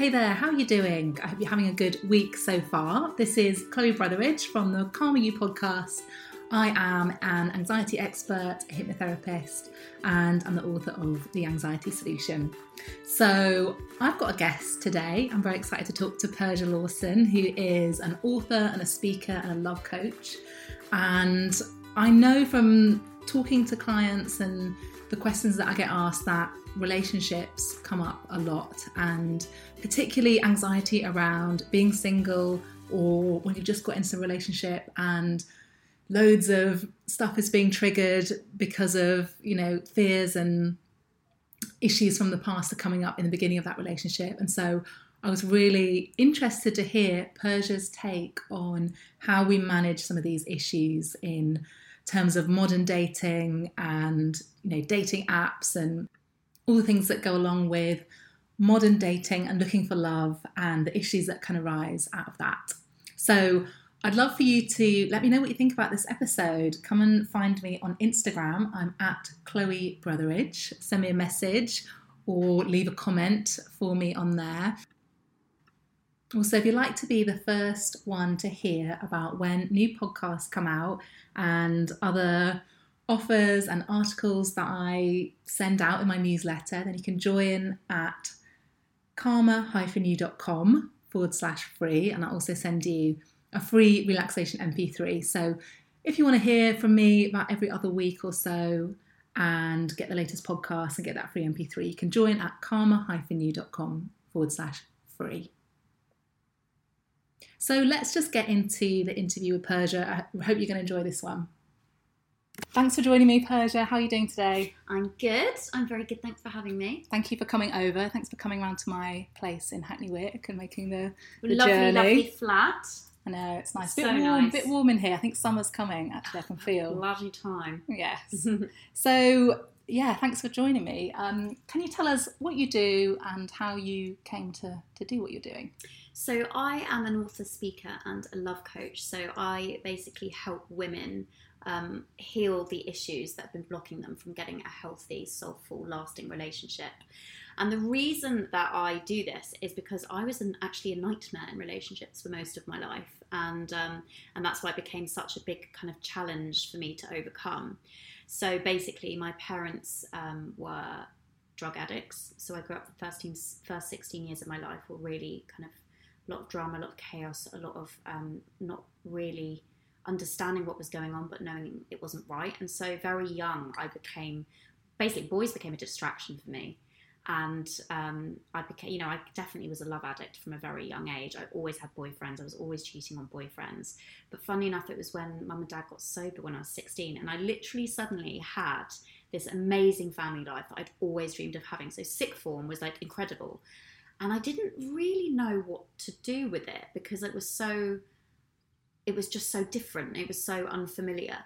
Hey there, how are you doing? I hope you're having a good week so far. This is Chloe Brotheridge from the Calmer You podcast. I am an anxiety expert, a hypnotherapist, and I'm the author of The Anxiety Solution. So, I've got a guest today. I'm very excited to talk to Persia Lawson, who is an author and a speaker and a love coach. And I know from talking to clients and the questions that I get asked that relationships come up a lot, and particularly anxiety around being single or when you've just got into a relationship and loads of stuff is being triggered because of you know fears and issues from the past are coming up in the beginning of that relationship. And so i was really interested to hear persia's take on how we manage some of these issues in terms of modern dating and you know dating apps and all the things that go along with modern dating and looking for love and the issues that can arise out of that. So, I'd love for you to let me know what you think about this episode. Come and find me on Instagram. I'm at Chloe Brotheridge. Send me a message or leave a comment for me on there. Also, if you'd like to be the first one to hear about when new podcasts come out and other offers and articles that I send out in my newsletter, then you can join at calmer-you.com forward slash free. And I also send you a free relaxation MP3. So if you want to hear from me about every other week or so and get the latest podcast and get that free MP3, you can join at calmer-you.com forward slash free. So let's just get into the interview with Persia. I hope you're going to enjoy this one. Thanks for joining me, Persia. How are you doing today? I'm good. I'm very good. Thanks for having me. Thank you for coming over. Thanks for coming round to my place in Hackney Wick and making the, the lovely, journey. lovely flat. I know it's nice. So bit warm, nice. bit warm in here. I think summer's coming. Actually, I can feel. Lovely time. Yes. so yeah, thanks for joining me. Um, can you tell us what you do and how you came to to do what you're doing? So I am an author, speaker, and a love coach. So I basically help women um, heal the issues that have been blocking them from getting a healthy, soulful, lasting relationship. And the reason that I do this is because I was an, actually a nightmare in relationships for most of my life, and um, and that's why it became such a big kind of challenge for me to overcome. So basically, my parents um, were drug addicts. So I grew up the first, first 16 years of my life were really kind of a lot of drama, a lot of chaos, a lot of um, not really understanding what was going on, but knowing it wasn't right. And so very young, I became basically boys became a distraction for me. And um, I became, you know, I definitely was a love addict from a very young age. I always had boyfriends. I was always cheating on boyfriends. But funny enough, it was when mum and dad got sober when I was 16. And I literally suddenly had this amazing family life that I'd always dreamed of having. So sixth form was like incredible. And I didn't really know what to do with it because it was so, it was just so different. It was so unfamiliar.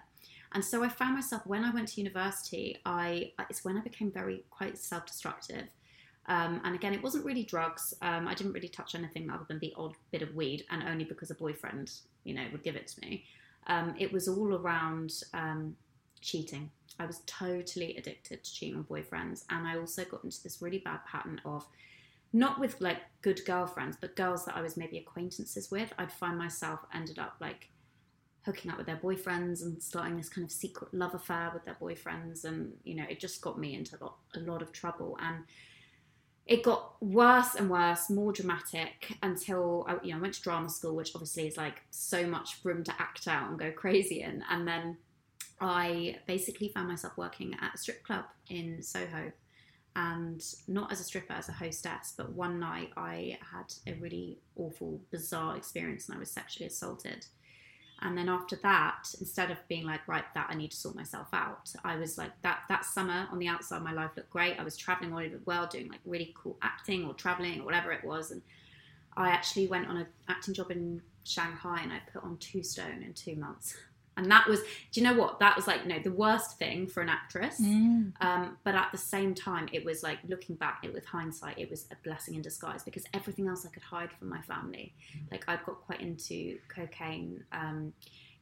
And so I found myself when I went to university, I it's when I became very quite self-destructive. Um, and again, it wasn't really drugs. Um, I didn't really touch anything other than the odd bit of weed, and only because a boyfriend, you know, would give it to me. Um, it was all around um, cheating. I was totally addicted to cheating on boyfriends, and I also got into this really bad pattern of not with like good girlfriends, but girls that I was maybe acquaintances with. I'd find myself ended up like hooking up with their boyfriends and starting this kind of secret love affair with their boyfriends, and you know, it just got me into a lot, a lot of trouble and it got worse and worse, more dramatic until I, you know, I went to drama school, which obviously is like so much room to act out and go crazy in. And then I basically found myself working at a strip club in Soho, and not as a stripper, as a hostess. But one night I had a really awful, bizarre experience, and I was sexually assaulted. And then after that, instead of being like, right, that I need to sort myself out, I was like, that that summer on the outside, my life looked great. I was traveling all over the world doing like really cool acting or traveling or whatever it was. And I actually went on an acting job in Shanghai and I put on two stone in two months. And that was, do you know what? That was like, no, the worst thing for an actress. Mm. Um, but at the same time, it was like looking back it with hindsight, it was a blessing in disguise because everything else I could hide from my family. Like I've got quite into cocaine. Um,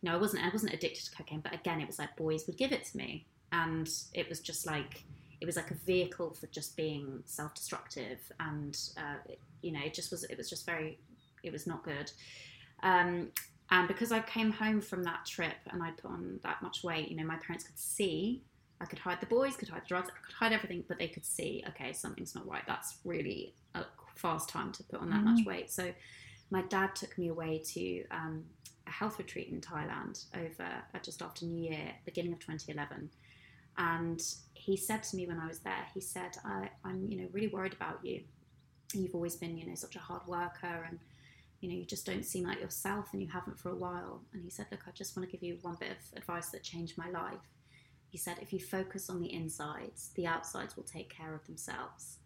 you know, I wasn't, I wasn't addicted to cocaine, but again, it was like boys would give it to me, and it was just like, it was like a vehicle for just being self-destructive, and uh, it, you know, it just was, it was just very, it was not good. Um, and because I came home from that trip and I put on that much weight, you know, my parents could see. I could hide the boys, could hide the drugs, I could hide everything, but they could see, okay, something's not right. That's really a fast time to put on that mm. much weight. So my dad took me away to um, a health retreat in Thailand over uh, just after New Year, beginning of 2011. And he said to me when I was there, he said, I, I'm, you know, really worried about you. You've always been, you know, such a hard worker and you know, you just don't seem like yourself and you haven't for a while. And he said, Look, I just want to give you one bit of advice that changed my life. He said, If you focus on the insides, the outsides will take care of themselves.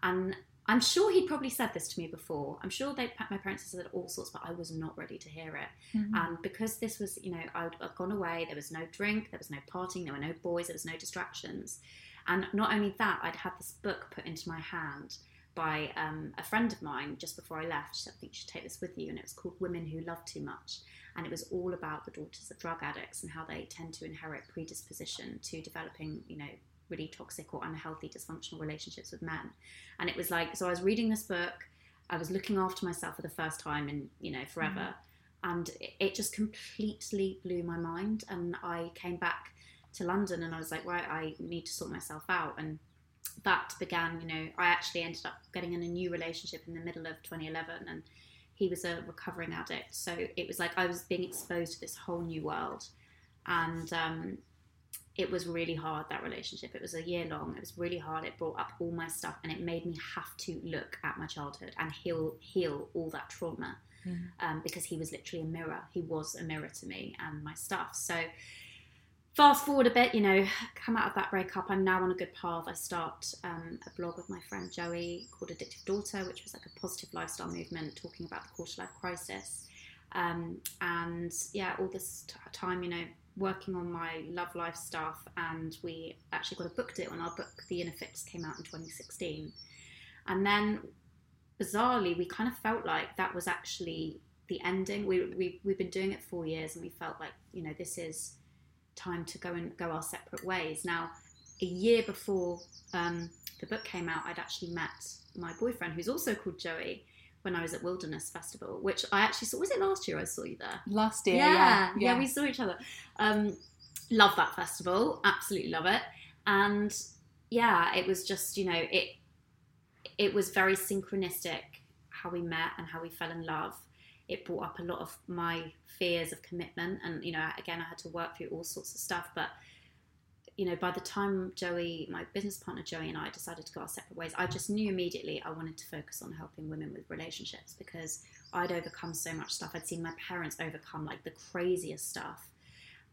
And I'm sure he'd probably said this to me before. I'm sure they, my parents had said all sorts, but I was not ready to hear it. Mm-hmm. And because this was, you know, I'd, I'd gone away, there was no drink, there was no partying, there were no boys, there was no distractions. And not only that, I'd had this book put into my hand by um, a friend of mine just before I left. She said, I think you should take this with you. And it was called Women Who Love Too Much. And it was all about the daughters of drug addicts and how they tend to inherit predisposition to developing, you know, really toxic or unhealthy dysfunctional relationships with men. And it was like, so I was reading this book, I was looking after myself for the first time in, you know, forever. Mm-hmm. And it just completely blew my mind. And I came back to London and I was like, right, I need to sort myself out. And that began, you know, I actually ended up getting in a new relationship in the middle of 2011 and he was a recovering addict. So it was like I was being exposed to this whole new world. And um, it was really hard, that relationship. It was a year long. It was really hard. It brought up all my stuff and it made me have to look at my childhood and heal, heal all that trauma. Mm. Um, because he was literally a mirror. He was a mirror to me and my stuff. So fast forward a bit, you know, come out of that breakup, I'm now on a good path. I start um, a blog with my friend Joey called Addictive Daughter, which was like a positive lifestyle movement talking about the quarter life crisis. Um, and yeah, all this t- time, you know, working on my love life stuff, and we actually got a book deal, and our book, The Inner Fix, came out in 2016. And then, bizarrely, we kind of felt like that was actually the ending. We, we, we've been doing it four years, and we felt like, you know, this is time to go and go our separate ways. Now, a year before um, the book came out, I'd actually met my boyfriend, who's also called Joey, when I was at Wilderness Festival, which I actually saw. Was it last year I saw you there? Last year, yeah, yeah, yeah, yeah we saw each other. Um, love that festival, absolutely love it, and yeah, it was just you know it. It was very synchronistic how we met and how we fell in love it brought up a lot of my fears of commitment. And you know again i had to work through all sorts of stuff but you know by the time joey my business partner joey and i decided to go our separate ways i just knew immediately i wanted to focus on helping women with relationships because i'd overcome so much stuff. I'd seen my parents overcome like the craziest stuff.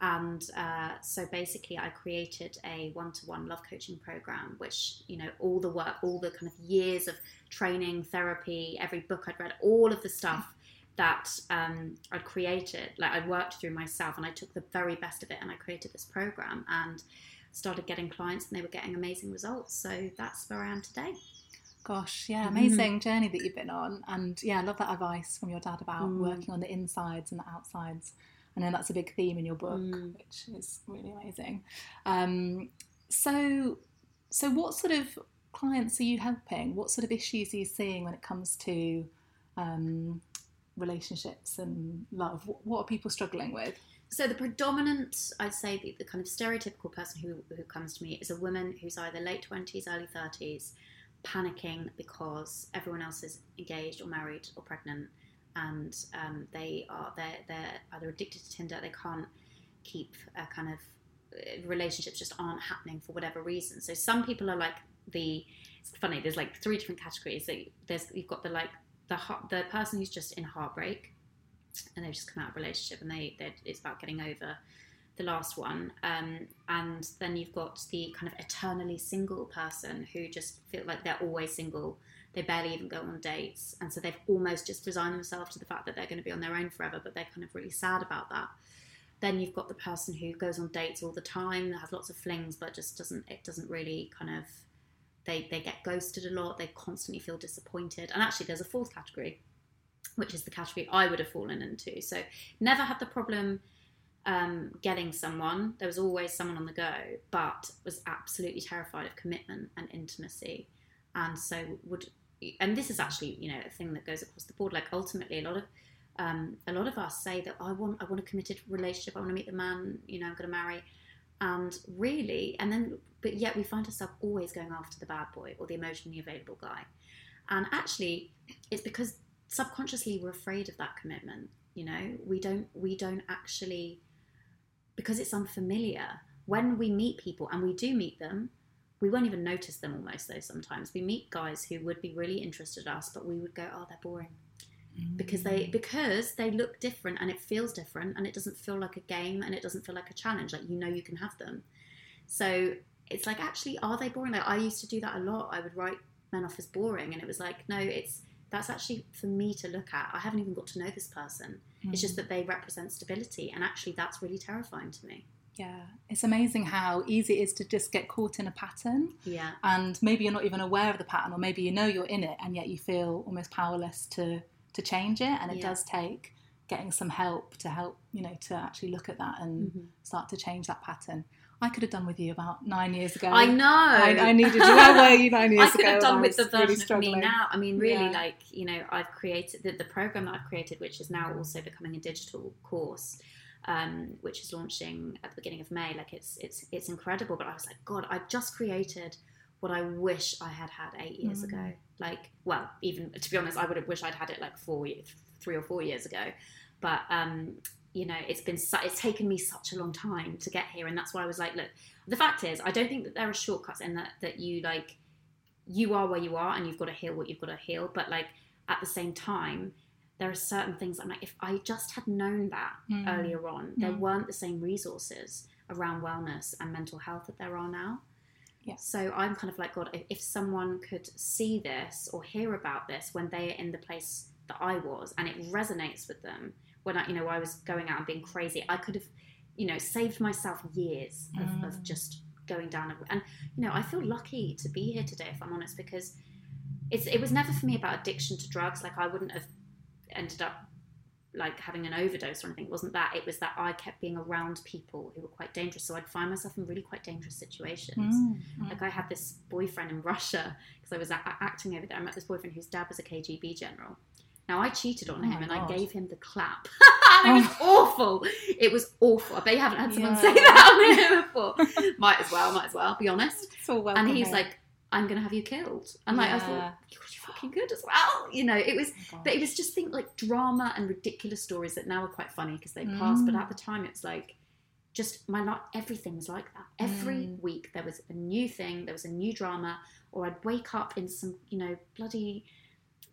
And uh, so basically i created a one-to-one love coaching program which you know all the work all the kind of years of training therapy every book i'd read all of the stuff that um, I'd created, like I'd worked through myself, and I took the very best of it, and I created this program and started getting clients, and they were getting amazing results. So that's where I am today. Gosh, yeah, mm-hmm. amazing mm-hmm. journey that you've been on, and yeah, I love that advice from your dad about mm. working on the insides and the outsides. I know that's a big theme in your book, mm. which is really amazing. Um, so, so what sort of clients are you helping? What sort of issues are you seeing when it comes to um, relationships and love? What are people struggling with? So the predominant, I'd say, the, the kind of stereotypical person who, who comes to me is a woman who's either late twenties, early thirties, panicking because everyone else is engaged or married or pregnant, and um, they are they're they're either addicted to Tinder, they can't keep a kind of uh, relationships just aren't happening for whatever reason. So some people are like the it's funny. There's like three different categories. So there's you've got the like the the person who's just in heartbreak, and they've just come out of a relationship, and they it's about getting over the last one. Um, and then you've got the kind of eternally single person who just feel like they're always single. They barely even go on dates, and so they've almost just resigned themselves to the fact that they're going to be on their own forever. But they're kind of really sad about that. Then you've got the person who goes on dates all the time, has lots of flings, but just doesn't it doesn't really kind of they, they get ghosted a lot, they constantly feel disappointed. And actually, there's a fourth category, which is the category I would have fallen into. So, never had the problem um, getting someone. There was always someone on the go, but was absolutely terrified of commitment and intimacy. And so, would and this is actually you know a thing that goes across the board. Like ultimately, a lot of um, a lot of us say that I want I want a committed relationship. I want to meet the man you know I'm going to marry and really and then but yet we find ourselves always going after the bad boy or the emotionally available guy. And actually it's because subconsciously we're afraid of that commitment you know? We don't we don't actually because it's unfamiliar. When we meet people and we do meet them we won't even notice them almost though sometimes. We meet guys who would be really interested in us but we would go oh they're boring because they because they look different and it feels different and it doesn't feel like a game and it doesn't feel like a challenge like you know you can have them so it's like actually are they boring like i used to do that a lot i would write men off as boring and it was like no it's that's actually for me to look at i haven't even got to know this person mm. it's just mm. that they represent stability and actually that's really terrifying to me yeah, it's amazing how easy it is to just get caught in a pattern. Yeah. And maybe you're not even aware of the pattern, or maybe you know you're in it and yet you feel almost powerless to to change it and it yeah. does take getting some help to help you know to actually look at that and mm-hmm. start to change that pattern I could have done with you about nine years ago. I know. I, I needed you. Where were you nine years ago? I could have done with the version really of me now. I mean, really, yeah. like you know, I've created the, the, program that I've created, which is now also becoming a digital course, um, which is launching at the beginning of May. Like it's it's it's incredible. But I was like, God, I just created what I wish I had had eight years mm. ago. Like, well, even to be honest, I would have wished I'd had it like four, three or four years ago. But um, you know, it's been su- it's taken me such a long time to get here, and that's why I was like, look, the fact is, I don't think that there are shortcuts in that that you like, you are where you are, and you've got to heal what you've got to heal. But like at the same time, there are certain things I'm like, if I just had known that mm. earlier on, mm. there weren't the same resources around wellness and mental health that there are now. Yeah. So I'm kind of like, God, if, if someone could see this or hear about this when they are in the place that I was and it resonates with them, when I, you know, I was going out and being crazy, I could have, you know, saved myself years of, mm. of just going down. And, you know, I feel lucky to be here today, if I'm honest, because it's, it was never for me about addiction to drugs. Like I wouldn't have ended up like having an overdose or anything. It wasn't that. It was that I kept being around people who were quite dangerous. So I'd find myself in really quite dangerous situations. Mm-hmm. Like I had this boyfriend in Russia because I was a- acting over there. I met this boyfriend whose dad was a KGB general. Now I cheated on oh him and God. I gave him the clap. it was oh. awful. It was awful. I bet you haven't had someone yeah. say that on here before. might as well. Might as well. Be honest. So well. And he's like, "I'm going to have you killed." And like yeah. I thought, you're fucking good as well. You know, it was, oh but it was just think like drama and ridiculous stories that now are quite funny because they mm. passed. But at the time, it's like just my life. Everything was like that. Every mm. week there was a new thing. There was a new drama, or I'd wake up in some, you know, bloody.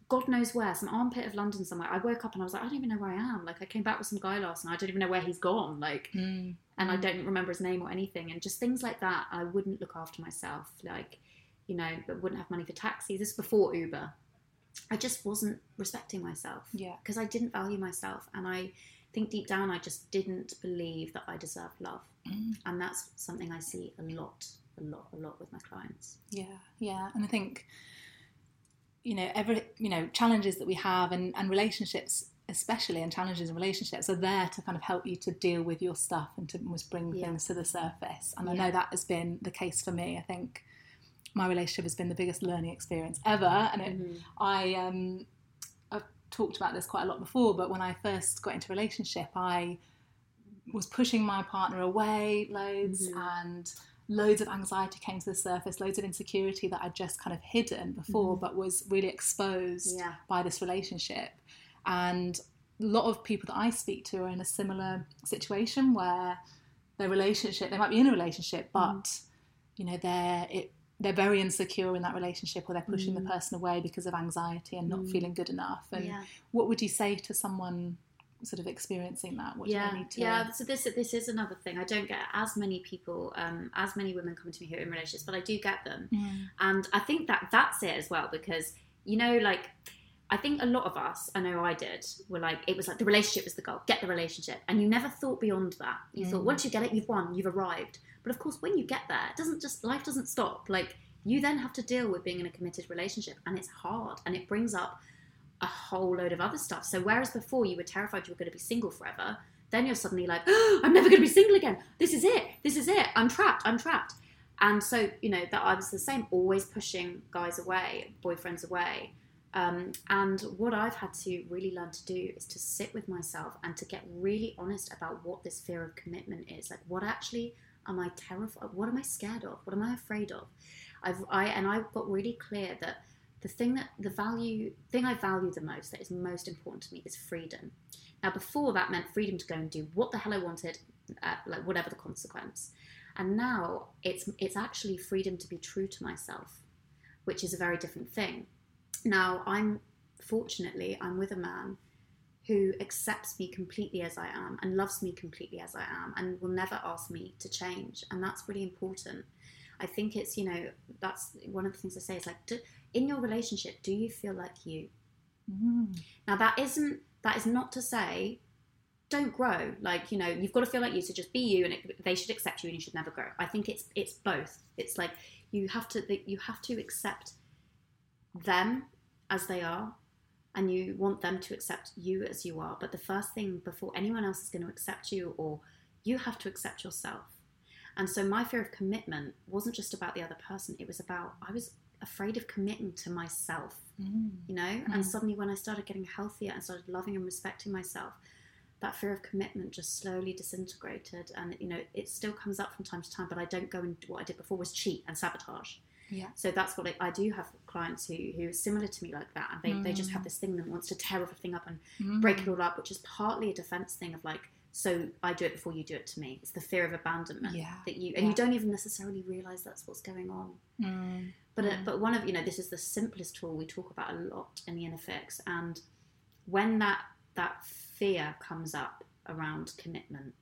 God knows where, some armpit of London somewhere. I woke up and I was like, I don't even know where I am. Like, I came back with some guy last night. I don't even know where he's gone. Like, mm. and I mm. don't remember his name or anything. And just things like that. I wouldn't look after myself. Like, you know, but wouldn't have money for taxis. This is before Uber. I just wasn't respecting myself. Yeah. Because I didn't value myself. And I think deep down, I just didn't believe that I deserved love. Mm. And that's something I see a lot, a lot, a lot with my clients. Yeah. Yeah. And I think, you know, every, you know, challenges that we have and, and relationships especially and challenges in relationships are there to kind of help you to deal with your stuff and to almost bring yeah. things to the surface. And yeah. I know that has been the case for me. I think my relationship has been the biggest learning experience ever. And it, mm-hmm. I, um, I've talked about this quite a lot before, but when I first got into a relationship, I was pushing my partner away loads Mhm. and loads of anxiety came to the surface loads of insecurity that i'd just kind of hidden before Mhm. but was really exposed Yeah. by this relationship and a lot of people that i speak to are in a similar situation where their relationship they might be in a relationship Mm-hmm. but you know they're it they're very insecure in that relationship or they're pushing Mm. the person away because of anxiety and not Mm. feeling good enough and yeah. what would you say to someone sort of experiencing that what do yeah, they need to yeah. So this this is another thing. I don't get as many people, um, as many women coming to me who are in relationships, but I do get them, Mm. and I think that that's it as well because you know, like, I think a lot of us, I know I did, were like, it was like the relationship was the goal, get the relationship, and you never thought beyond that. You thought Mm. once you get it, you've won, you've arrived. But of course, when you get there, it doesn't just life doesn't stop. Like you then have to deal with being in a committed relationship, and it's hard, and it brings up a whole load of other stuff. So whereas before you were terrified you were going to be single forever, then you're suddenly like, oh, I'm never going to be single again. This is it. This is it. I'm trapped. I'm trapped. And so you know that I was the same, always pushing guys away, boyfriends away. Um, and what I've had to really learn to do is to sit with myself and to get really honest about what this fear of commitment is. Like, what actually am I terrified? What am I scared of? What am I afraid of? I've I and I've got really clear that the thing that the value thing I value the most that is most important to me is freedom. Now, before that meant freedom to go and do what the hell I wanted, uh, like whatever the consequence. And now it's it's actually freedom to be true to myself, which is a very different thing. Now, I'm fortunately I'm with a man who accepts me completely as I am and loves me completely as I am and will never ask me to change, and that's really important. I think it's you know that's one of the things I say is like do, in your relationship, do you feel like you? Mm. Now that isn't that is not to say don't grow. Like you know you've got to feel like you, so just be you, and it, they should accept you, and you should never grow. I think it's it's both. It's like you have to you have to accept them as they are, and you want them to accept you as you are. But the first thing before anyone else is going to accept you, or you have to accept yourself. And so my fear of commitment wasn't just about the other person, it was about, I was afraid of committing to myself, Mm. you know? And suddenly when I started getting healthier and started loving and respecting myself, that fear of commitment just slowly disintegrated. And, you know, it still comes up from time to time, but I don't go and what I did before was cheat and sabotage. Yeah. So that's what I, I do have clients who, who are similar to me like that. And they, they just have this thing that wants to tear everything up and Mm. break it all up, which is partly a defense thing of like, so I do it before you do it to me. It's the fear of abandonment Yeah. that you and Yeah. you don't even necessarily realize that's what's going on. Mm. But uh, but one of you know this is the simplest tool we talk about a lot in the inner fix, and when that that fear comes up around commitment,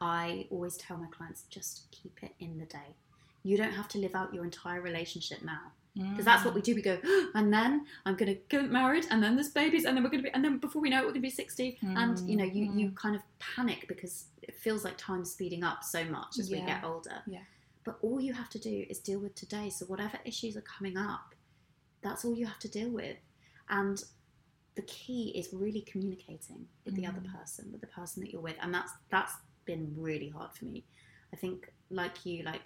I always tell my clients just keep it in the day. You don't have to live out your entire relationship now because that's what we mm. do. We go, ah, and then I'm going to get married, and then there's babies, and then we're going to be, and then before we know it, we're going to be 60. And you know, you you mm. kind of panic because it feels like time's speeding up so much as we get older. Yeah. But all you have to do is deal with today. So whatever issues are coming up, that's all you have to deal with. And the key is really communicating with the other mm. person, with the person that you're with, and that's that's been really hard for me. I think, like you, like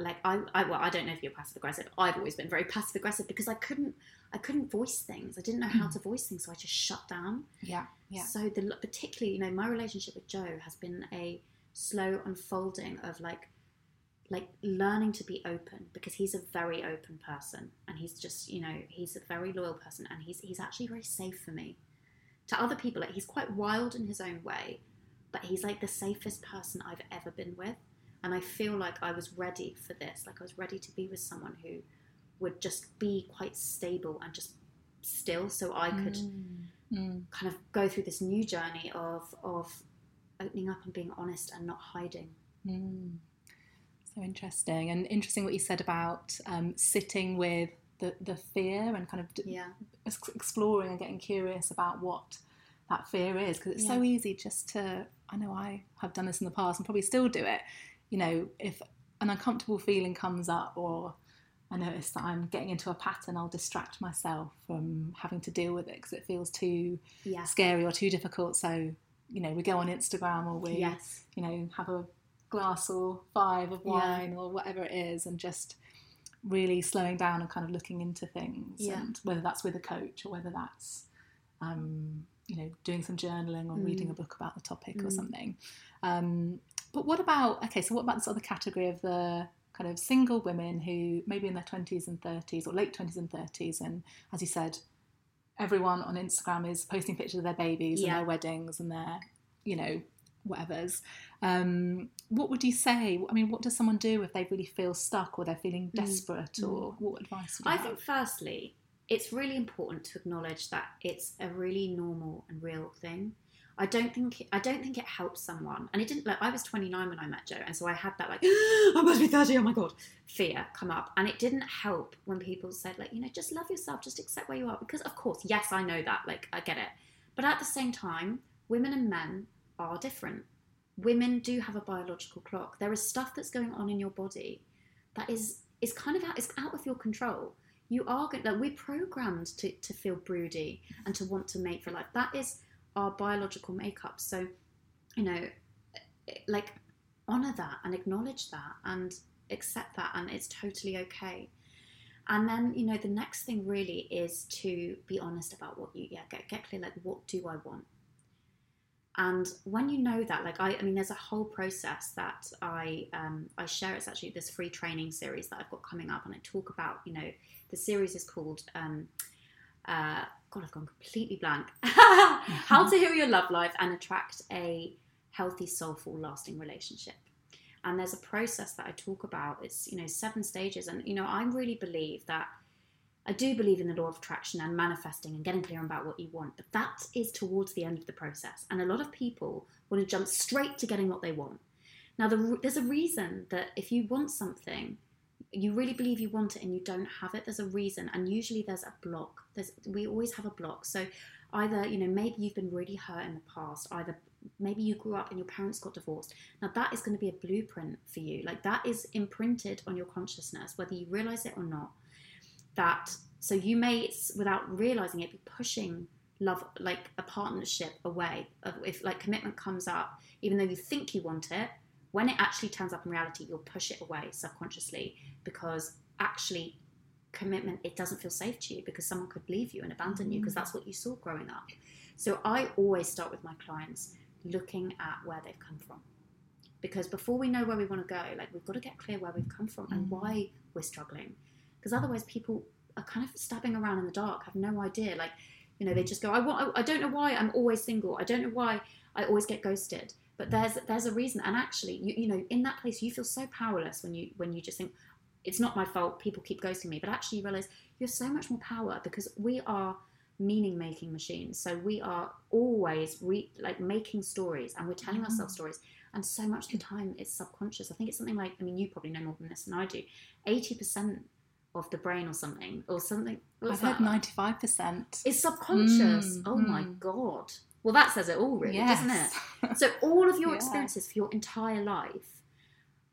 like I, I well, I don't know if you're passive aggressive. I've always been very passive aggressive because I couldn't I couldn't voice things. I didn't know how hmm. to voice things, so I just shut down. Yeah. Yeah. So the particularly, you know, my relationship with Joe has been a slow unfolding of like like learning to be open because he's a very open person and he's just you know he's a very loyal person and he's he's actually very safe for me to other people like he's quite wild in his own way but he's like the safest person i've ever been with and i feel like i was ready for this like i was ready to be with someone who would just be quite stable and just still so i could Mm. kind of go through this new journey of of opening up and being honest and not hiding. Mm. So interesting, and interesting what you said about um, sitting with the, the fear and kind of d- yeah. exploring and getting curious about what that fear is because it's so easy just to I know I have done this in the past and probably still do it you know if an uncomfortable feeling comes up or I notice that I'm getting into a pattern I'll distract myself from having to deal with it because it feels too yeah scary or too difficult so you know we go on Instagram or we yes you know have a glass or five of Yeah. wine or whatever it is and just really slowing down and kind of looking into things Yeah. and whether that's with a coach or whether that's um, you know, doing some journaling or reading a Mm. book about the topic or Mm. something. Um, but what about okay? So what about this other category of the kind of single women who maybe in their twenties and thirties or late twenties and thirties, and as you said, everyone on Instagram is posting pictures of their babies Yeah. and their weddings and their, you know, whatever's. Um, what would you say? I mean, what does someone do if they really feel stuck or they're feeling Mm. desperate, or what advice would you I have? think firstly, it's really important to acknowledge that it's a really normal and real thing. I don't think I don't think it helps someone, and it didn't. Like I was 29 when I met Joe, and so I had that like I must be 30. Oh my god, fear come up, and it didn't help when people said like you know just love yourself, just accept where you are, because of course yes I know that like I get it, but at the same time, women and men are different. Women do have a biological clock. There is stuff that's going on in your body that is is kind of out is out of your control. You are going like we're programmed to to feel broody and to want to mate for life. That is our biological makeup. So, you know, like honor that and acknowledge that and accept that, and it's totally okay. And then you know the next thing really is to be honest about what you yeah get get clear like what do I want. And when you know that, like I, I mean, there's a whole process that I um, I share. It's actually this free training series that I've got coming up, and I talk about. You know, the series is called. Um, uh, God, I've gone completely blank. How to mm-hmm. heal your love life and attract a healthy, soulful, lasting relationship. And there's a process that I talk about. It's you know seven stages, and you know I really believe that I do believe in the law of attraction and manifesting and getting clear about what you want, but that is towards the end of the process. And a lot of people want to jump straight to getting what they want. Now, the, there's a reason that if you want something, you really believe you want it and you don't have it, there's a reason. And usually there's a block. There's, we always have a block. So either, you know, maybe you've been really hurt in the past, either maybe you grew up and your parents got divorced. Now, that is going to be a blueprint for you. Like that is imprinted on your consciousness, whether you realize it or not that so you may without realizing it be pushing love like a partnership away if like commitment comes up even though you think you want it when it actually turns up in reality you'll push it away subconsciously because actually commitment it doesn't feel safe to you because someone could leave you and abandon you because mm. that's what you saw growing up. So i always start with my clients looking at where they've come from because before we know where we want to go like we've got to get clear where we've come from and mm. why we're struggling because otherwise people are kind of stabbing around in the dark have no idea like you know they mm. just go i want i don't know why i'm always single i don't know why i always get ghosted but there's there's a reason. And actually you, you know in that place you feel so powerless when you when you just think it's not my fault people keep ghosting me. But actually you realize you have so much more power because we are meaning making machines. So we are always re, like making stories and we're telling Mm. ourselves stories. And so much of the time it's subconscious. I think it's something like i mean you probably know more than this than i do 80% of the brain or something or something I've heard ninety five percent. it's subconscious. Mm, oh my mm. god well that says it all really doesn't it so all of your Yeah. experiences for your entire life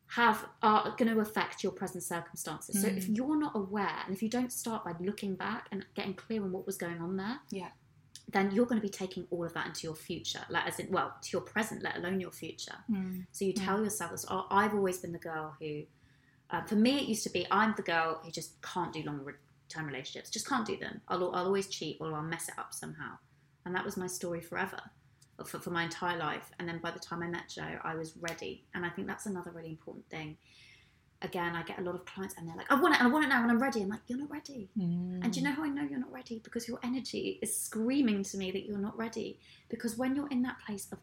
have are going to affect your present circumstances. So if Mm. you're not aware, and if you don't start by looking back and getting clear on what was going on there, Yeah. then you're going to be taking all of that into your future, like as in well to your present, let alone your future. Mm. So you tell yourself this. Oh, I've always been the girl who, uh, for me, it used to be I'm the girl who just can't do long term relationships, just can't do them. I'll, I'll always cheat or I'll mess it up somehow, and that was my story forever, for, for my entire life. And then by the time I met Joe, I was ready, and I think that's another really important thing. Again, I get a lot of clients, and they're like, "I want it, I want it now, and I'm ready." I'm like, "You're not ready." Mm. And do you know how I know you're not ready? Because your energy is screaming to me that you're not ready. Because when you're in that place of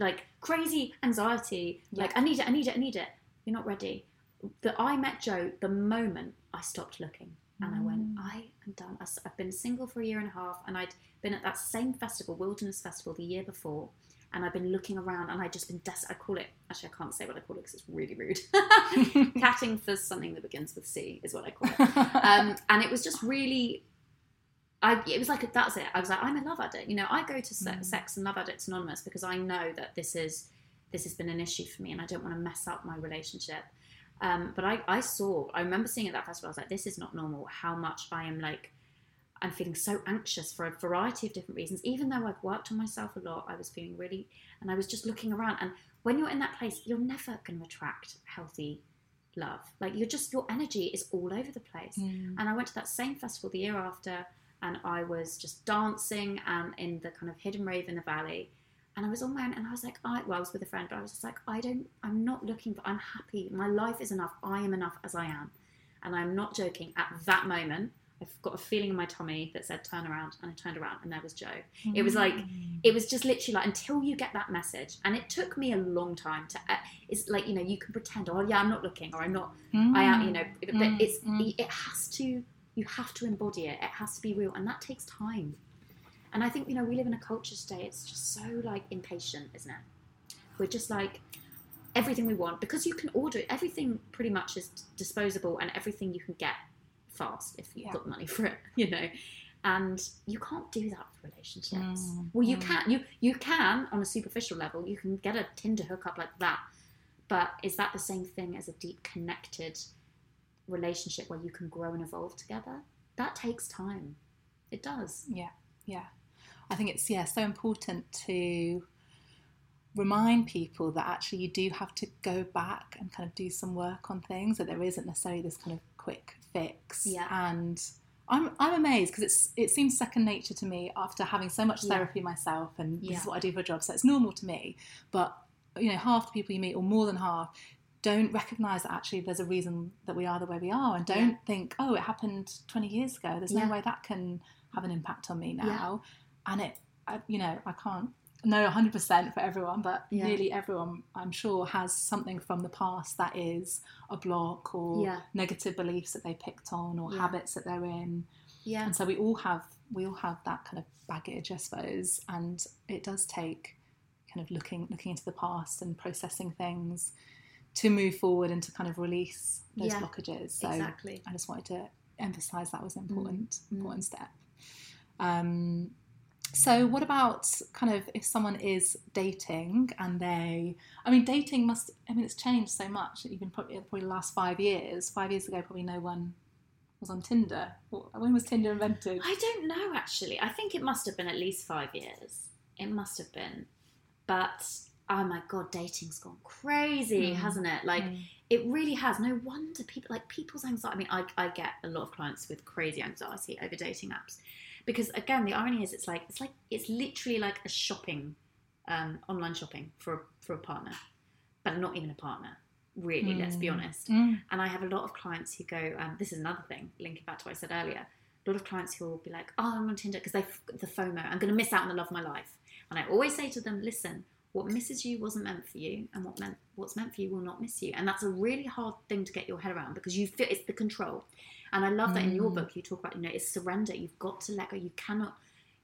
like crazy anxiety, like I need it, I need it, I need it, you're not ready. That I met Joe the moment I stopped looking. And I went, I am done. I've been single for a year and a half, and I'd been at that same festival, Wilderness Festival, the year before, and I've been looking around, and I'd just been des- I call it. Actually, I can't say what I call it because it's really rude. Catting for something that begins with C is what I call it um, and it was just really I, it was like that's it. I was like, I'm a love addict. You know, I go to se- Mm. Sex and Love Addicts Anonymous because I know that this is this has been an issue for me, and I don't want to mess up my relationship. Um, but I, I saw, I remember seeing at that festival. I was like, this is not normal. How much I am like, I'm feeling so anxious for a variety of different reasons. Even though I've worked on myself a lot, I was feeling really, and I was just looking around. And when you're in that place, you're never going to attract healthy love. Like you're just your energy is all over the place. Mm. And I went to that same festival the year after, and I was just dancing and in the kind of hidden rave in the valley. And I was on my own and I was like, I, well, I was with a friend, but I was just like, I don't, I'm not looking for, I'm happy. My life is enough. I am enough as I am. And I'm not joking. At that moment, I've got a feeling in my tummy that said turn around. And I turned around and there was Joe. It was like, it was just literally like until you get that message. And it took me a long time to, uh, it's like, you know, you can pretend, oh, yeah, I'm not looking or I'm not, I am, you know, but Mm, it's, mm. it has to, you have to embody it. It has to be real. And that takes time. And I think, you know, we live in a culture today, it's just so like impatient, isn't it? We're just like everything we want because you can order. Everything pretty much is disposable and everything you can get fast if you've Yeah. got money for it, you know. And you can't do that with relationships. Mm, Well, you mm. can. You you can on a superficial level. You can get a Tinder hookup like that. But is that the same thing as a deep connected relationship where you can grow and evolve together? That takes time. It does. Yeah, yeah. I think it's yeah so important to remind people that actually you do have to go back and kind of do some work on things. That there isn't necessarily this kind of quick fix. Yeah. And I'm I'm amazed because it's it seems second nature to me after having so much Yeah. therapy myself, and this Yeah. is what I do for a job, so it's normal to me. But you know, half the people you meet, or more than half. Don't recognize that actually there's a reason that we are the way we are, and don't Yeah. think, oh, it happened 20 years ago. There's Yeah. no way that can have an impact on me Yeah. now. And it, I, you know, I can't know 100% for everyone, but Yeah. nearly everyone, I'm sure, has something from the past that is a block or Yeah. negative beliefs that they picked on or Yeah. habits that they're in. Yeah. And so we all have we all have that kind of baggage, I suppose, and it does take kind of looking looking into the past and processing things to move forward and to kind of release those blockages. So exactly. I just wanted to emphasize that was an important Mm. important step. Um, so what about kind of if someone is dating and they I mean dating must I mean it's changed so much even probably probably the last five years. Five years ago probably no one was on Tinder. Wh- When was Tinder invented? I don't know actually. I think it must have been at least five years. It must have been. But oh my god, dating's gone crazy, Mm. hasn't it? Like Mm. It really has. No wonder people like people's anxiety. I mean, I, I get a lot of clients with crazy anxiety over dating apps because again, the irony is it's like it's like it's literally like a shopping, um, online shopping for for a partner, but not even a partner. Really, let's be Mm. honest. Mm. And I have a lot of clients who go, um, this is another thing, linking back to what I said earlier. A lot of clients who will be like, oh, I'm on Tinder because they the FOMO, I'm going to miss out on the love of my life. And I always say to them, listen, what misses you wasn't meant for you, and what meant what's meant for you will not miss you. And that's a really hard thing to get your head around because you feel it's the control. And I love that in your Mm. book you talk about, you know, it's surrender. You've got to let go. You cannot.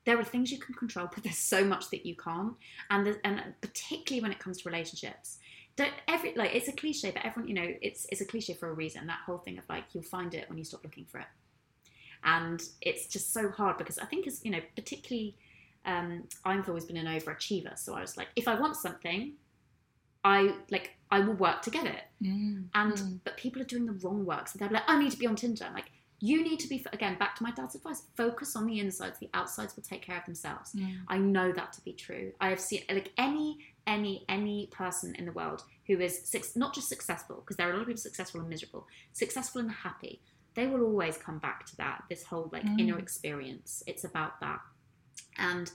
There are things you can control, but there's so much that you can't. And and particularly when it comes to relationships, don't every like it's a cliche, but everyone you know it's it's a cliche for a reason. That whole thing of like you'll find it when you stop looking for it, and it's just so hard because I think it's you know particularly um, I've always been an overachiever, so I was like if I want something, I like I will work to get it, Mm. and Mm. but people are doing the wrong work, so they're like I need to be on Tinder. I'm like you need to be again back to my dad's advice: focus on the insides. The outsides will take care of themselves. Mm. I know that to be true. I have seen like any any any person in the world who is not just successful because there are a lot of people successful and miserable, successful and happy. They will always come back to that. This whole like Mm. inner experience. It's about that, and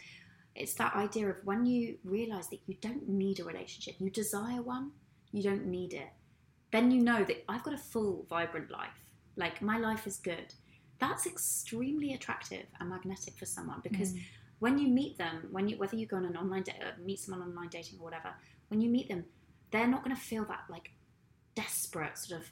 it's that idea of when you realize that you don't need a relationship, you desire one, you don't need it. Then you know that I've got a full, vibrant life. Like my life is good. That's extremely attractive and magnetic for someone because Mm. when you meet them, when you whether you go on an online date, uh, meet someone online dating or whatever, when you meet them, they're not going to feel that like desperate sort of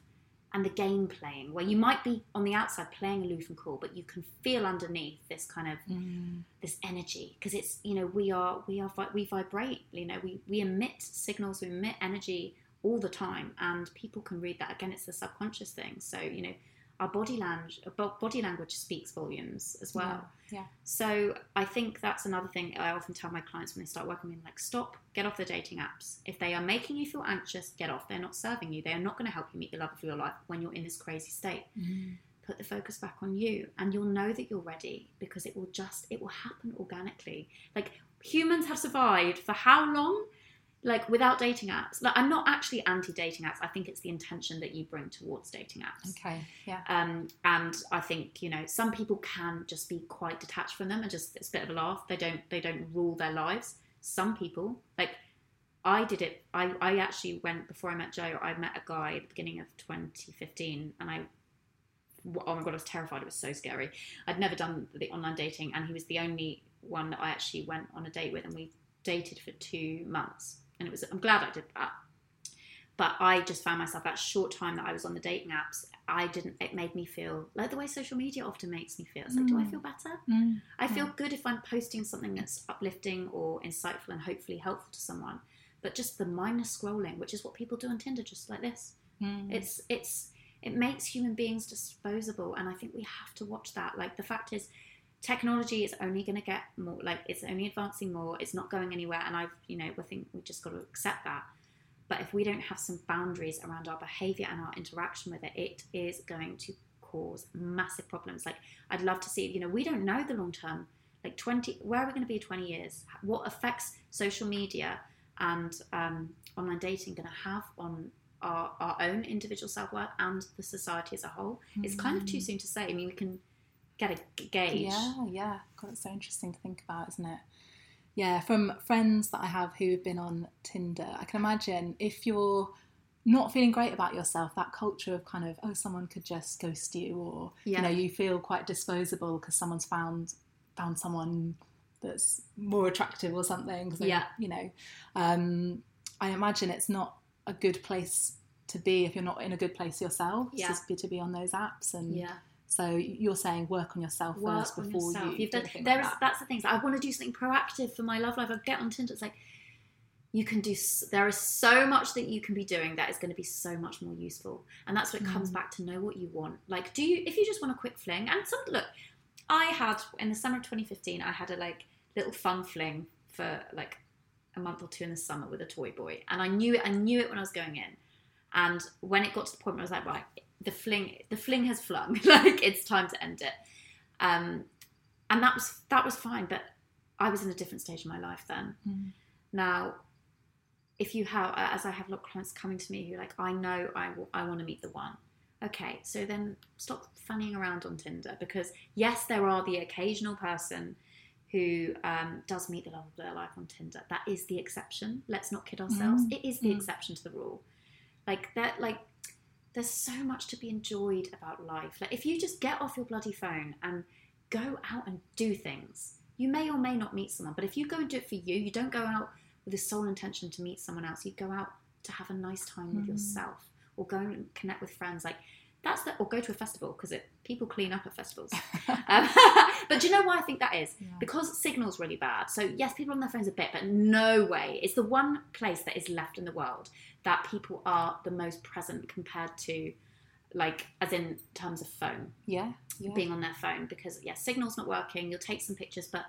and the game playing where you might be on the outside playing aloof and cool, but you can feel underneath this kind of Mm. this energy because it's you know we are we are we vibrate you know we we emit signals we emit energy all the time and people can read that again it's the subconscious thing so you know our body language body language speaks volumes as well Yeah. so I think that's another thing I often tell my clients when they start working with me, like stop, get off the dating apps. If they are making you feel anxious, get off. They're not serving you. They are not going to help you meet the love of your life when you're in this crazy state. Mm. Put the focus back on you and you'll know that you're ready because it will just it will happen organically. Like humans have survived for how long? Like without dating apps. Like I'm not actually anti-dating apps. I think it's the intention that you bring towards dating apps. Okay. Yeah. Um, and I think you know some people can just be quite detached from them and just it's a bit of a laugh. They don't they don't rule their lives. Some people like I did it. I I actually went before I met Joe. I met a guy at the beginning of 2015, and I oh my god, I was terrified. It was so scary. I'd never done the online dating, and he was the only one that I actually went on a date with, and we dated for two months. And it was I'm glad I did that. But I just found myself that short time that I was on the dating apps, I didn't. It made me feel like the way social media often makes me feel. It's like, do I feel better? Mm. I feel good if I'm posting something that's uplifting or insightful and hopefully helpful to someone. But just the mindless scrolling, which is what people do on Tinder, just like this. Mm. It's it's it makes human beings disposable, and I think we have to watch that. Like the fact is, technology is only going to get more. Like it's only advancing more. It's not going anywhere, and I've you know I think we've just got to accept that. But if we don't have some boundaries around our behaviour and our interaction with it, it is going to cause massive problems. Like I'd love to see, you know, we don't know the long term. Like twenty, where are we going to be twenty years? What effects social media and um, online dating going to have on our, our own individual self worth and the society as a whole. It's kind of too soon to say. I mean, we can get a gauge. Yeah, yeah. God, it's so interesting to think about, isn't it? Yeah, from friends that I have who've been on Tinder, I can imagine if you're not feeling great about yourself, that culture of kind of, oh, someone could just ghost you, or Yeah. you know, you feel quite disposable because someone's found found someone that's more attractive or something. Yeah. you know, um, I imagine it's not a good place to be if you're not in a good place yourself. Yeah. To be on those apps and Yeah. So you're saying work on yourself Work first before yourself. you You've done, there is, that. that's the thing. I want to do something proactive for my love life. I get on Tinder. It's like you can do. There is so much that you can be doing that is going to be so much more useful. And that's what comes Mm. back to know what you want. Like, do you if you just want a quick fling? And some look, I had in the summer of 2015. I had a like little fun fling for like a month or two in the summer with a toy boy, and I knew it. I knew it when I was going in. And when it got to the point where I was like, right, the fling, the fling has flung. like it's time to end it. Um, and that was that was fine. But I was in a different stage of my life then. Mm. Now, if you have, as I have a lot of clients coming to me who are like, I know I, w- I want to meet the one. Okay, so then stop fanning around on Tinder because yes, there are the occasional person who um, does meet the love of their life on Tinder. That is the exception. Let's not kid ourselves. Mm, It is the mm. exception to the rule. Like that, like there's so much to be enjoyed about life. Like if you just get off your bloody phone and go out and do things, you may or may not meet someone. But if you go and do it for you, you don't go out with the sole intention to meet someone else. You go out to have a nice time with Mm. yourself, or go and connect with friends. Like that's the, or go to a festival because people clean up at festivals. um, but do you know why I think that is? Yeah. Because signal's really bad. So yes, people on their phones a bit, but no way. It's the one place that is left in the world that people are the most present compared to, like, as in terms of phone yeah, yeah. being on their phone because yeah, signal's not working. You'll take some pictures, but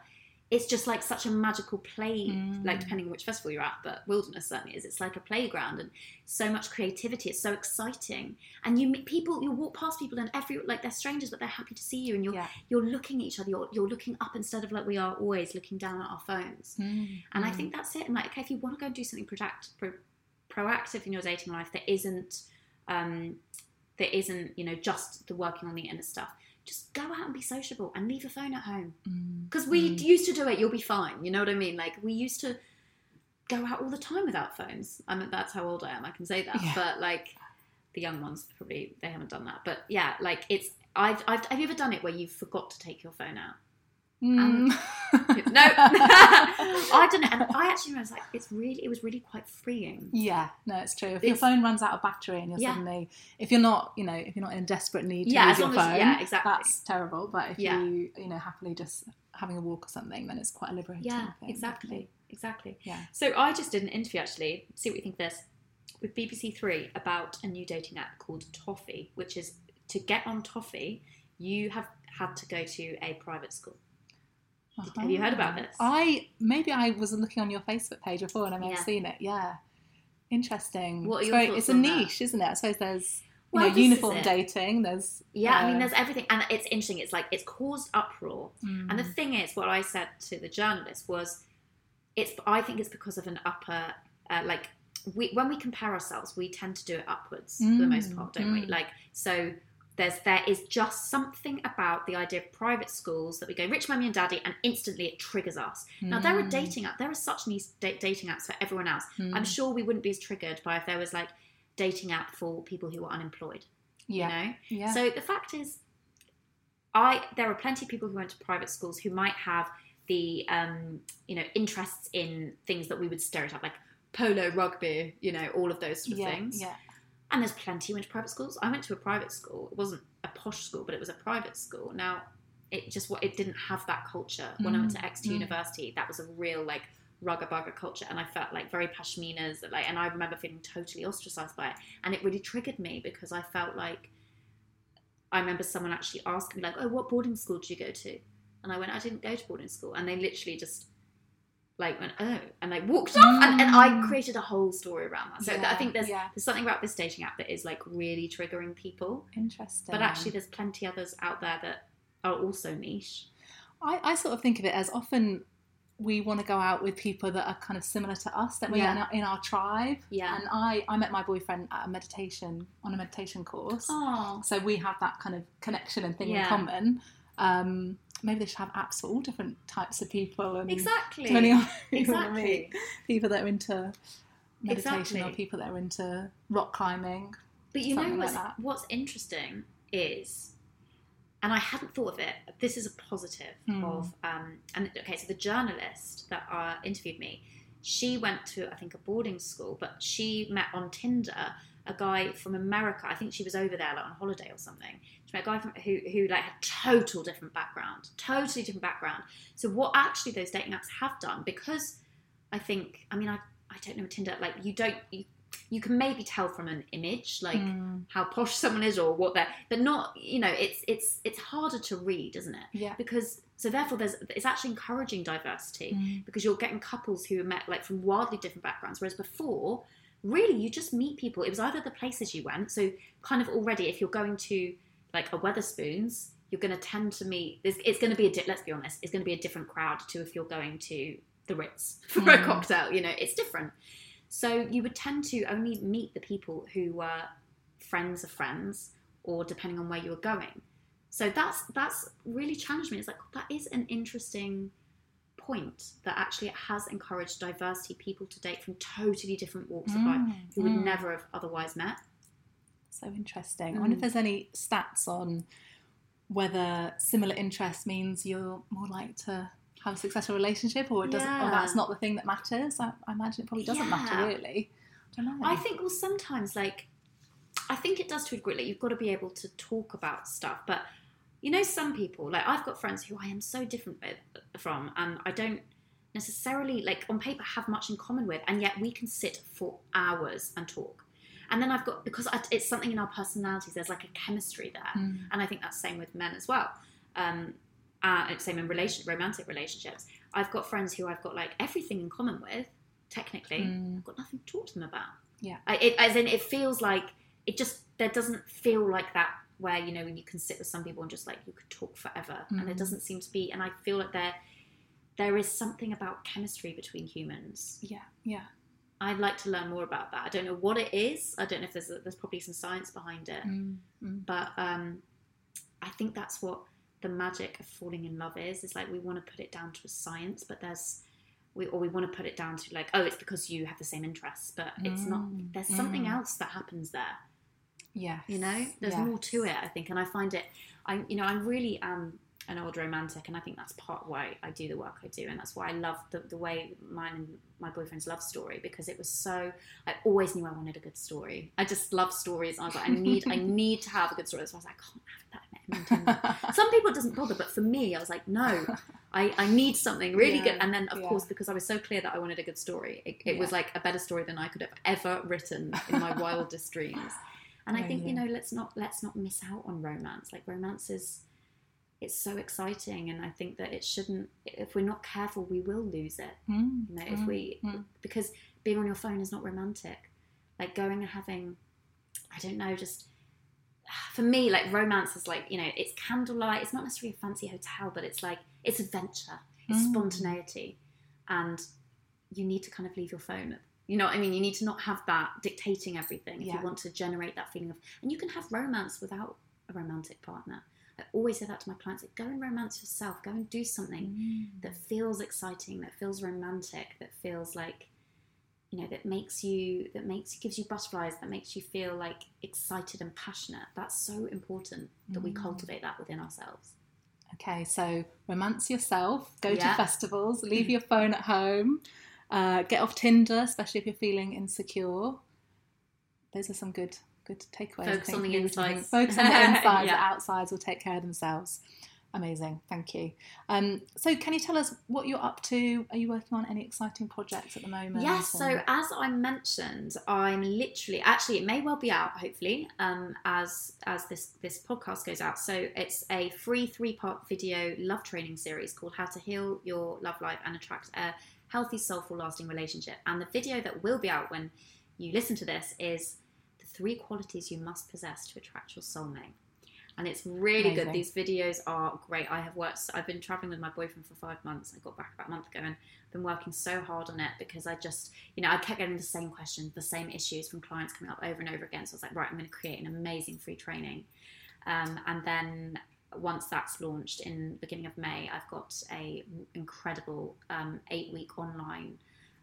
it's just like such a magical play. Mm. Like depending on which festival you're at, but wilderness certainly is. It's like a playground and so much creativity. It's so exciting, and you meet people. You walk past people and every like they're strangers, but they're happy to see you, and you're yeah. you're looking at each other. You're you're looking up instead of like we are always looking down at our phones. Mm, And I mm. think that's it. And like, okay, if you want to go and do something proact- pro- proactive in your dating life that isn't, um, that isn't, you know, just the working on the inner stuff, just go out and be sociable and leave your phone at home. Mm, Because we mm. used to do it, you'll be fine. You know what I mean? Like we used to go out all the time without phones. I mean, that's how old I am. I can say that. Yeah. But like the young ones probably they haven't done that. But yeah, like it's. I've, I've, have you ever done it where you forgot to take your phone out? Mm. No, I don't know. and I actually was like, it's really, it was really quite freeing. Yeah, no, it's true. If your phone runs out of battery and you're Yeah. suddenly, if you're not, you know, if you're not in desperate need to Yeah, use your phone, as- yeah, exactly. that's terrible. But if Yeah. you, you know, happily just having a walk or something, then it's quite a liberating. Yeah, thing, exactly, definitely. exactly. Yeah. So I just did an interview actually. See what you think of this with BBC Three about a new dating app called Toffee, which is to get on Toffee, you have had to go to a private school. Have you heard about Uh-huh. this? I maybe I was looking on your Facebook page before and I may Yeah. have seen it. Yeah, interesting. What are it's, your thoughts it's a niche, isn't it? I suppose there's you Well, know uniform dating. There's Yeah, I mean, uh, there's everything, and it's interesting. It's like it's caused uproar. And the mm, thing is, what I said to the journalist was, it's. I think it's because of an upper uh, like we when we compare ourselves, we tend to do it upwards for the most Mm, part, don't we? mm. Like so. There's, there is just something about the idea of private schools that we go rich mummy and daddy and instantly it triggers us. Now there are Mm. dating apps. There are such nice da- dating apps for everyone else. Mm. I'm sure we wouldn't be as triggered by if there was like dating app for people who are unemployed. yeah, You know. yeah. So the fact is, I there are plenty of people who went to private schools who might have the um, you know interests in things that we would stereotype like polo, rugby, you know, all of those sort of yeah, things. yeah. And there's plenty who went to private schools. I went to a private school. It wasn't a posh school, but it was a private school. Now, it just what it didn't have that culture. When I went to Mm, Exeter mm. University, that was a real like rugga bugger culture, and I felt like very pashminas. Like, and I remember feeling totally ostracized by it, and it really triggered me because I felt like I remember someone actually asking me like, "Oh, what boarding school did you go to?" And I went, "I didn't go to boarding school," and they literally just like went, "Oh," and like walked off, and, and I Mm. created a whole story around that. So Yeah, I think there's yeah. there's something about this dating app that is like really triggering people, Interesting. but actually there's plenty others out there that are also niche. I, I sort of think of it as often we want to go out with people that are kind of similar to us that we're Yeah. in, our, in our tribe. Yeah. And I, I met my boyfriend at a meditation on a meditation course. Oh, So we have that kind of connection and thing in common. Um, maybe they should have apps for all different types of people and exactly. depending on who you wanna Exactly. people that are into meditation Exactly. or people that are into rock climbing. But you know Something like what's, what's interesting is, and I hadn't thought of it. This is a positive Hmm. of, um, and okay, so the journalist that uh, interviewed me, she went to I think a boarding school, but she met on Tinder a guy from America. I think she was over there like on holiday or something. Met a guy from who who like had total different background, totally different background. So what actually those dating apps have done because I think I mean I I don't know Tinder like you don't you you can maybe tell from an image like Mm. how posh someone is or what they're but not you know it's it's it's harder to read isn't it Yeah. because so therefore there's it's actually encouraging diversity Mm. because you're getting couples who are met like from wildly different backgrounds whereas before really you just meet people it was either the places you went so kind of already if you're going to like a Wetherspoons you're going to tend to meet it's going to be a di- let's be honest it's going to be a different crowd to if you're going to the Ritz for a Mm. cocktail you know it's different so you would tend to only meet the people who were friends of friends, or depending on where you were going. So that's that's really challenged me. It's like that is an interesting point that actually it has encouraged diversity, people to date from totally different walks of life Mm, who would mm. never have otherwise met. So interesting. I wonder if Mm. there's any stats on whether similar interests means you're more likely to have a successful relationship, or it doesn't, or that's not the thing that matters. I, I imagine it probably doesn't matter really. I don't know. I think well sometimes like I think it does to a degree. Like, you've got to be able to talk about stuff, but you know some people like I've got friends who I am so different with from, and I don't necessarily like on paper have much in common with, and yet we can sit for hours and talk. And then I've got because I, it's something in our personalities. There's like a chemistry there, Mm. and I think that's same with men as well. Um, uh, same in relation romantic relationships. I've got friends who I've got like everything in common with, technically. Mm. I've got nothing to talk to them about. Yeah. I, it, as in, it feels like it just there doesn't feel like that where you know when you can sit with some people and just like you could talk forever, and it doesn't seem to be. And I feel like there there is something about chemistry between humans. Yeah, yeah. I'd like to learn more about that. I don't know what it is. I don't know if there's a, there's probably some science behind it, Mm, mm. but um, I think that's what the magic of falling in love is. Is like we want to put it down to a science, but there's we or we want to put it down to like oh it's because you have the same interests, but it's not. Mm, There's something mm. else that happens there. Yeah, You know, there's yes. more to it. I think, and I find it. I you know I really am an old romantic, and I think that's part why I do the work I do, and that's why I love the, the way mine and my boyfriend's love story because it was so. I always knew I wanted a good story. I just love stories. I was like, I need, I need to have a good story. So I was like, I can't have that. Some people it doesn't bother, but for me, I was like, no, I, I need something really Yeah, good. And then, of yeah. course, because I was so clear that I wanted a good story, it, it was like a better story than I could have ever written in my wildest dreams. And I oh, think you know, let's not let's not miss out on romance. Like romance is, it's so exciting, and I think that it shouldn't. If we're not careful, we will lose it. Mm, You know, if mm, we mm. because being on your phone is not romantic. Like going and having, I don't know, just for me, like romance is like you know, it's candlelight. It's not necessarily a fancy hotel, but it's like it's adventure, it's Mm. spontaneity, and you need to kind of leave your phone. You know what I mean? You need to not have that dictating everything if Yeah. you want to generate that feeling of, and you can have romance without a romantic partner. I always say that to my clients: like, go and romance yourself. Go and do something that feels exciting, that feels romantic, that feels like, you know, that makes you, that makes gives you butterflies, that makes you feel like excited and passionate. That's so important that we cultivate that within ourselves. Okay, so romance yourself, go to festivals, leave your phone at home, uh, get off Tinder, especially if you're feeling insecure. Those are some good good takeaways. I Focus on the for people to think. insides. Focus on the insides. Yeah. The outsides will take care of themselves. Amazing, thank you. Um, so, can you tell us what you're up to? Are you working on any exciting projects at the moment? Yes, so as I mentioned, I'm literally actually it may well be out hopefully um, as as this this podcast goes out. So it's a free three part video love training series called How to Heal Your Love Life and Attract a Healthy, Soulful, Lasting Relationship. And the video that will be out when you listen to this is three qualities you must possess to attract your soulmate. And it's really good. These videos are great. I have worked. I've been traveling with my boyfriend for five months. I got back about a month ago and been working so hard on it because I just, you know, I kept getting the same questions, the same issues from clients coming up over and over again. So I was like, right, I'm going to create an amazing free training. Um, and then once that's launched in the beginning of May, I've got a incredible um, eight week online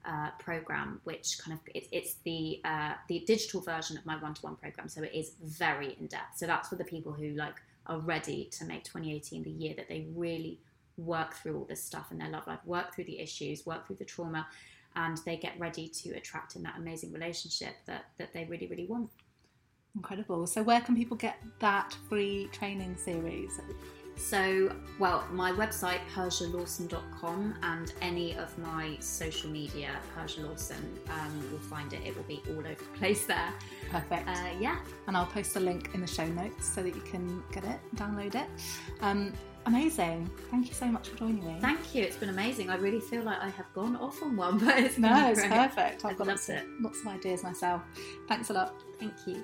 uh, program, which kind of it, it's the uh, the digital version of my one to one program. So it is very in depth. So that's for the people who like are ready to make 2018 the year that they really work through all this stuff in their love life, work through the issues, work through the trauma, and they get ready to attract in that amazing relationship that that they really really want. incredible. So, where can people get that free training series? So, well, my website, persialawson.com, and any of my social media, Persia Lawson, um, you'll find it. It will be all over the place there. Perfect. Uh, yeah. and I'll post a link in the show notes so that you can get it, download it. Um, amazing. Thank you so much for joining me. Thank you. It's been amazing. I really feel like I have gone off on one, but it's no, it's great. perfect. I've I've got lots of, lots of ideas myself. Thanks a lot. Thank you.